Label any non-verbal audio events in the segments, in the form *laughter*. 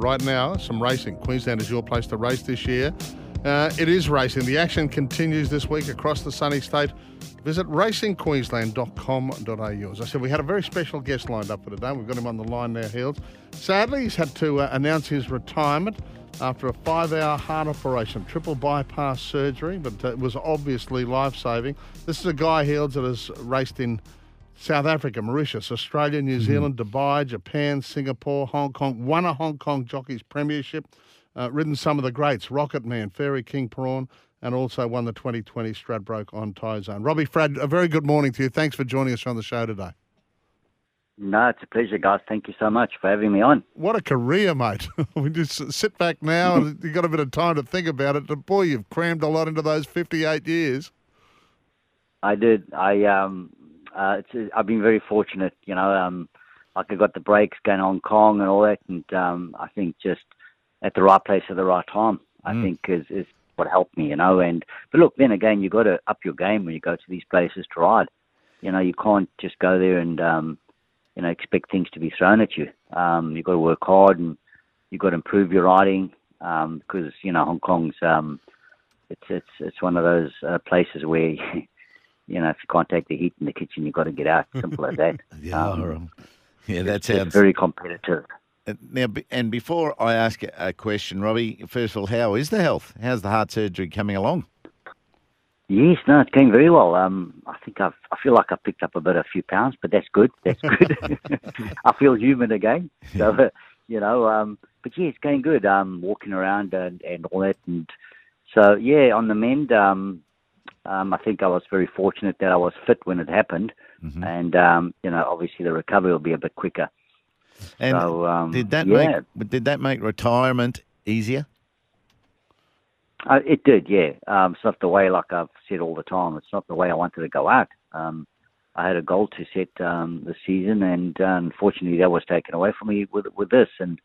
Right now, some racing. Queensland is your place to race this year. Uh, it is racing. The action continues this week across the sunny state. Visit racingqueensland.com.au. As I said, we had a very special guest lined up for today. We've got him on the line now, Heels. Sadly, he's had to uh, announce his retirement after a five hour heart operation, triple bypass surgery, but uh, it was obviously life saving. This is a guy, Heels, that has raced in South Africa, Mauritius, Australia, New Zealand, Dubai, Japan, Singapore, Hong Kong, won a Hong Kong Jockeys Premiership, uh, ridden some of the greats, Rocket Man, Fairy King Prawn, and also won the 2020 Stradbroke on Tyzone. Robbie Fradd, a very good morning to you. Thanks for joining us on the show today. No, it's a pleasure, guys. Thank you so much for having me on. What a career, mate. *laughs* we just sit back now and *laughs* you've got a bit of time to think about it. But boy, you've crammed a lot into those 58 years. I did. I um, uh, it's, I've been very fortunate. You know, um, like I got the breaks going Hong Kong and all that, and um, I think just at the right place at the right time. I Mm. think is is what helped me. You know, and but look, then again, you got to up your game when you go to these places to ride. You know, you can't just go there and um, you know expect things to be thrown at you. Um, you've got to work hard and you've got to improve your riding because you know Hong Kong's um, it's it's it's one of those uh, places where *laughs* you know if you can't take the heat in the kitchen, you've got to get out. Simple as that. *laughs* Yeah, Um, yeah, that sounds. very competitive. Uh, Now, and before I ask a- question, Robbie, first of all, how is the health? How's the heart surgery coming along? Yes, no, it's going very well. Um, I think I've, I feel like I've picked up a bit, a few pounds, but that's good. That's good. *laughs* I feel human again. So, uh, *laughs* you know, um, but yeah, it's going good. Um, walking around and, and all that, and so yeah, on the mend. Um, um, I think I was very fortunate that I was fit when it happened, and um, you know, obviously the recovery will be a bit quicker. And So, um, did that yeah. make did that make retirement easier? Uh, it did, yeah. Um, it's not the way, like I've said all the time, it's not the way I wanted to go out. Um, I had a goal to set um, this season, and uh, unfortunately, that was taken away from me with with this, and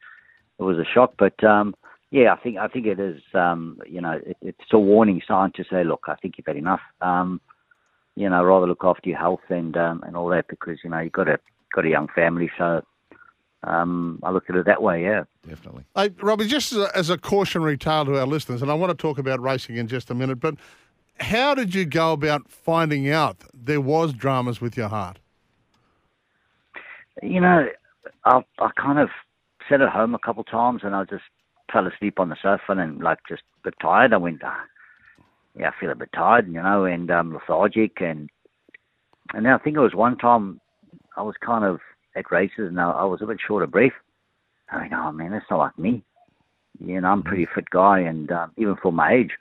it was a shock. But um, yeah, I think I think it is. Um, you know, it, it's a warning sign to say, look, I think you've had enough. Um, you know, rather look after your health and um, and all that because you know you've got a got a young family, so um, I look at it that way. Yeah. Definitely. Hey, Robbie, just as a, as a cautionary tale to our listeners, and I want to talk about racing in just a minute, but how did you go about finding out there was dramas with your heart? you know, I I kind of sat at home a couple of times and I just fell asleep on the sofa and like just a bit tired. I went, ah, yeah, I feel a bit tired, you know, and um, lethargic and and then I think it was one time I was kind of at races and I, I was a bit short of breath. I mean, oh man, that's not like me. You know, I'm a pretty fit guy and um, even for my age.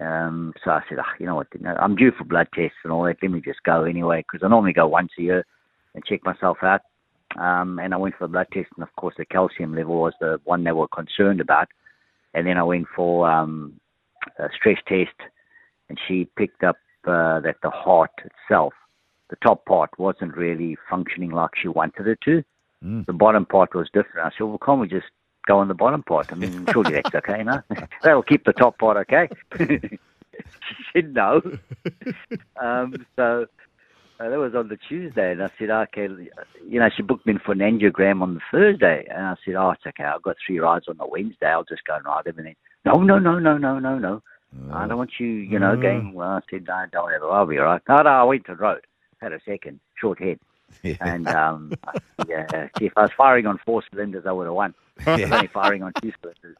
Um, so I said, oh, you know what, I'm due for blood tests and all that. Let me just go anyway because I normally go once a year and check myself out. Um, and I went for a blood test, and of course, the calcium level was the one they were concerned about. And then I went for um, a stress test, and she picked up uh, that the heart itself, the top part, wasn't really functioning like she wanted it to. The bottom part was different. I said, well, can't we just go on the bottom part? I mean, *laughs* surely that's okay, no? *laughs* That'll keep the top part okay. *laughs* she said no. um, so uh, that was on the Tuesday, and I said, okay, you know, she booked me in for an angiogram on the Thursday, and I said, oh, it's okay, I've got three rides on the Wednesday, I'll just go and ride them, and then, no, no, no, no, no, no, no, I don't want you, you know, going, well, I said, no, don't ever, I'll be all right. No, no, I went to the road, had a second, short head, and, um, *laughs* yeah, see, if I was firing on four cylinders, I would have won. I was only firing on two cylinders.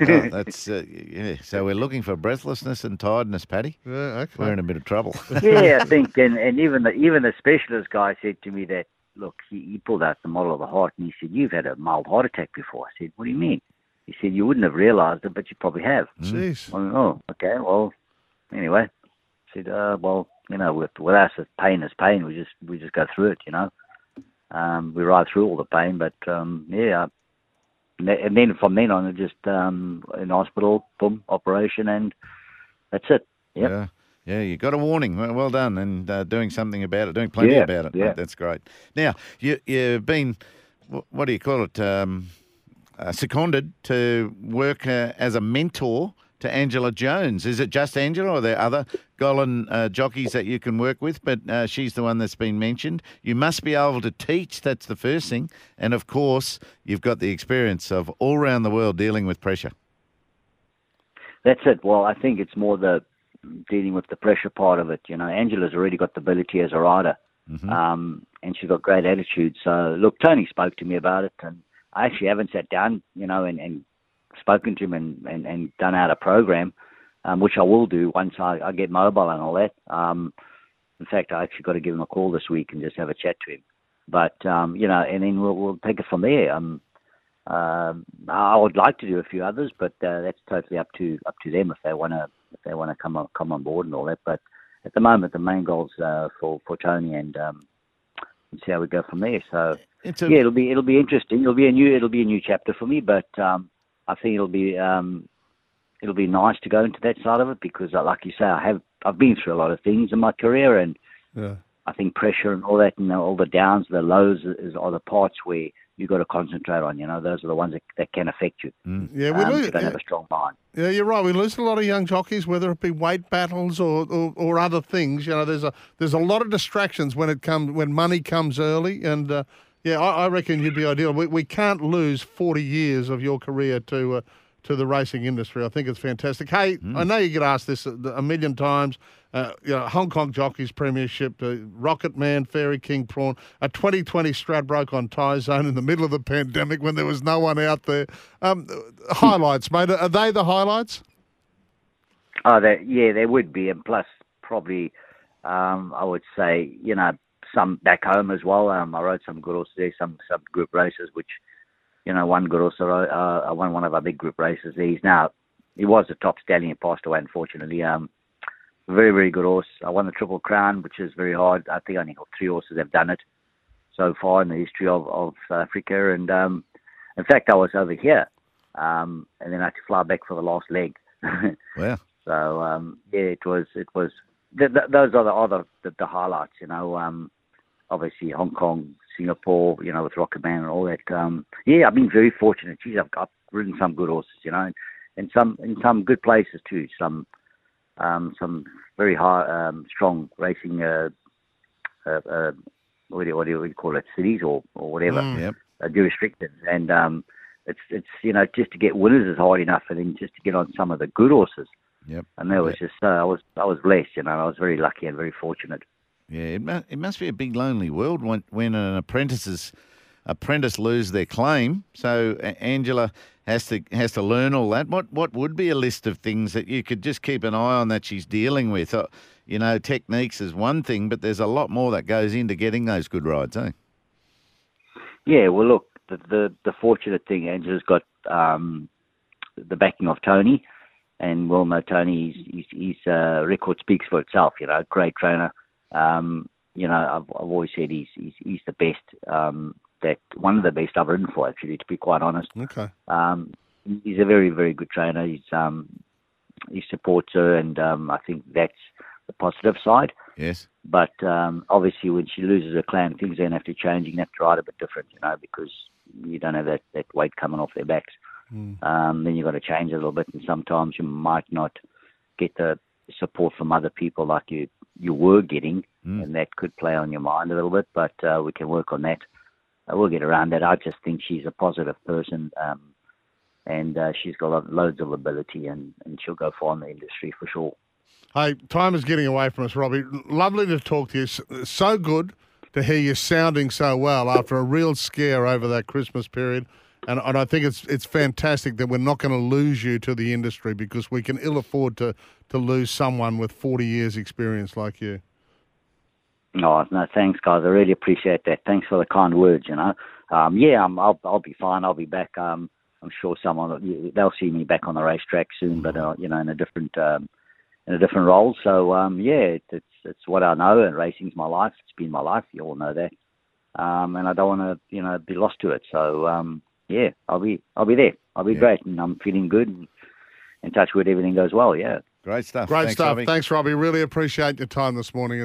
Well, *laughs* that's uh, yeah. So we're looking for breathlessness and tiredness, Paddy. Yeah, okay. We're in a bit of trouble. *laughs* *laughs* yeah, I think, and, and even the even the specialist guy said to me that look, he, he pulled out the model of the heart and he said, "You've had a mild heart attack before." I said, "What do you mean?" He said, "You wouldn't have realised it, but you probably have." Jeez. I went, oh, okay. Well, anyway, I said, uh, "Well, you know, with with us, it's pain is pain. We just we just go through it, you know. Um, we ride through all the pain, but um, yeah, and then from then on, just um, in hospital, boom, operation, and that's it. Yep. Yeah. Yeah, you got a warning. Well, done, and uh, doing something about it, doing plenty Yeah, about it. yeah. That's great. Now, you, you've been, what do you call it, um, uh, seconded to work uh, as a mentor to Angela Jones. Is it just Angela, or are there other Gollan uh, jockeys that you can work with? But uh, she's the one that's been mentioned. You must be able to teach. That's the first thing, and of course, you've got the experience of all around the world dealing with pressure. That's it. Well, I think it's more the dealing with the pressure part of it. You know, Angela's already got the ability as a rider, um, and she's got great attitude. So, look, Tony spoke to me about it, and I actually haven't sat down, you know, and, and spoken to him and, and, and done out a program, um, which I will do once I, I get mobile and all that. Um, in fact, I actually got to give him a call this week and just have a chat to him. But um, you know, and then we'll we'll take it from there. Um, um, I would like to do a few others, but uh, that's totally up to up to them if they want to if they want to come on come on board and all that. But at the moment, the main goals uh, for for Tony and um, see how we go from there. So a yeah, it'll be it'll be interesting. It'll be a new it'll be a new chapter for me, but um, I think it'll be um, it'll be nice to go into that side of it because, uh, like you say, I have I've been through a lot of things in my career, and Yeah. I think pressure and all that, and all the downs, the lows, is are the parts where you got to concentrate on. You know, those are the ones that, that can affect you. Yeah, we um, if lose. you don't have a strong mind. Yeah, you're right. We lose a lot of young jockeys, whether it be weight battles or, or, or other things. You know, there's a there's a lot of distractions when it comes when money comes early, and uh, yeah, I, I reckon you'd be ideal. We, we can't lose 40 years of your career to uh, to the racing industry. I think it's fantastic. Hey, I know you get asked this a, a million times. Uh, you know, Hong Kong Jockeys Premiership, uh, Rocket Man, Fairy King Prawn, a 2020 Stradbroke on Tyzone in the middle of the pandemic when there was no one out there. Um, *laughs* highlights, mate. Are they the highlights? Oh, yeah, there would be, and plus probably, um, I would say, you know, some back home as well. Um, I rode some good horses there, some some group races, which, you know, one good horse I rode, uh, I won one of our big group races. He's now, he was the top stallion, passed away unfortunately. Um, very very good horse. I won the Triple Crown, which is very hard. I think only three horses have done it so far in the history of of South Africa, and um, in fact, I was over here, um, and then I had to fly back for the last leg. *laughs* Wow. So um, yeah, it was it was th- th- those are the other the, the highlights. You know, um, obviously Hong Kong, Singapore. You know, with Rocket Man and all that. Um, yeah, I've been very fortunate. Geez, I've, I've ridden some good horses. You know, and, and some in some good places too. Some um, some very high um, strong racing. Uh, uh, uh, what do you, what do you what do you call it? Cities or or whatever Yep. uh, jurisdictions, and um, it's it's you know just to get winners is hard enough, and then just to get on some of the good horses, Yep. and that was just uh, I was I was blessed, you know, I was very lucky and very fortunate. Yeah, it, mu- it must be a big lonely world when when an apprentice's apprentice lose their claim. So A- Angela has to has to learn all that. What what would be a list of things that you could just keep an eye on that she's dealing with? Uh, you know, techniques is one thing, but there's a lot more that goes into getting those good rides, eh? Yeah, well, look, the the, the fortunate thing, Angela's got um, the backing of Tony, and well, no, Tony, his, his uh, record speaks for itself. You know, great trainer. Um, you know, I've, I've always said he's he's, he's the best. Um, that one of the best I've ridden for, actually, to be quite honest. Okay. Um, he's a very, very good trainer. He's um, he supports her, and um, I think that's the positive side. Yes. But um, obviously, when she loses her claim, things then have to change. You have to ride a bit different, you know, because you don't have that, that weight coming off their backs. Um, then you've got to change a little bit, and sometimes you might not get the support from other people like you you were getting, and that could play on your mind a little bit. But uh, we can work on that. Uh, we'll get around that. I just think she's a positive person, um, and uh, she's got loads of ability, and, and she'll go far in the industry for sure. Hey, time is getting away from us, Robbie. Lovely to talk to you. So good to hear you sounding so well after a real scare over that Christmas period. And, and I think it's it's fantastic that we're not going to lose you to the industry because we can ill afford to, to lose someone with 40 years' experience like you. No, no, thanks, guys. I really appreciate that. Thanks for the kind words. You know, um, yeah, I'm, I'll I'll be fine. I'll be back. Um, I'm sure someone they'll see me back on the racetrack soon, but uh, you know, in a different um, in a different role. So um, yeah, it, it's it's what I know, and racing's my life. It's been my life. You all know that, um, and I don't want to you know be lost to it. So um, yeah, I'll be I'll be there. I'll be Yeah. great, and I'm feeling good. And, and touch wood, everything goes well. Yeah. Great stuff. Great Thanks, stuff. Robbie. Thanks, Robbie. Really appreciate your time this morning.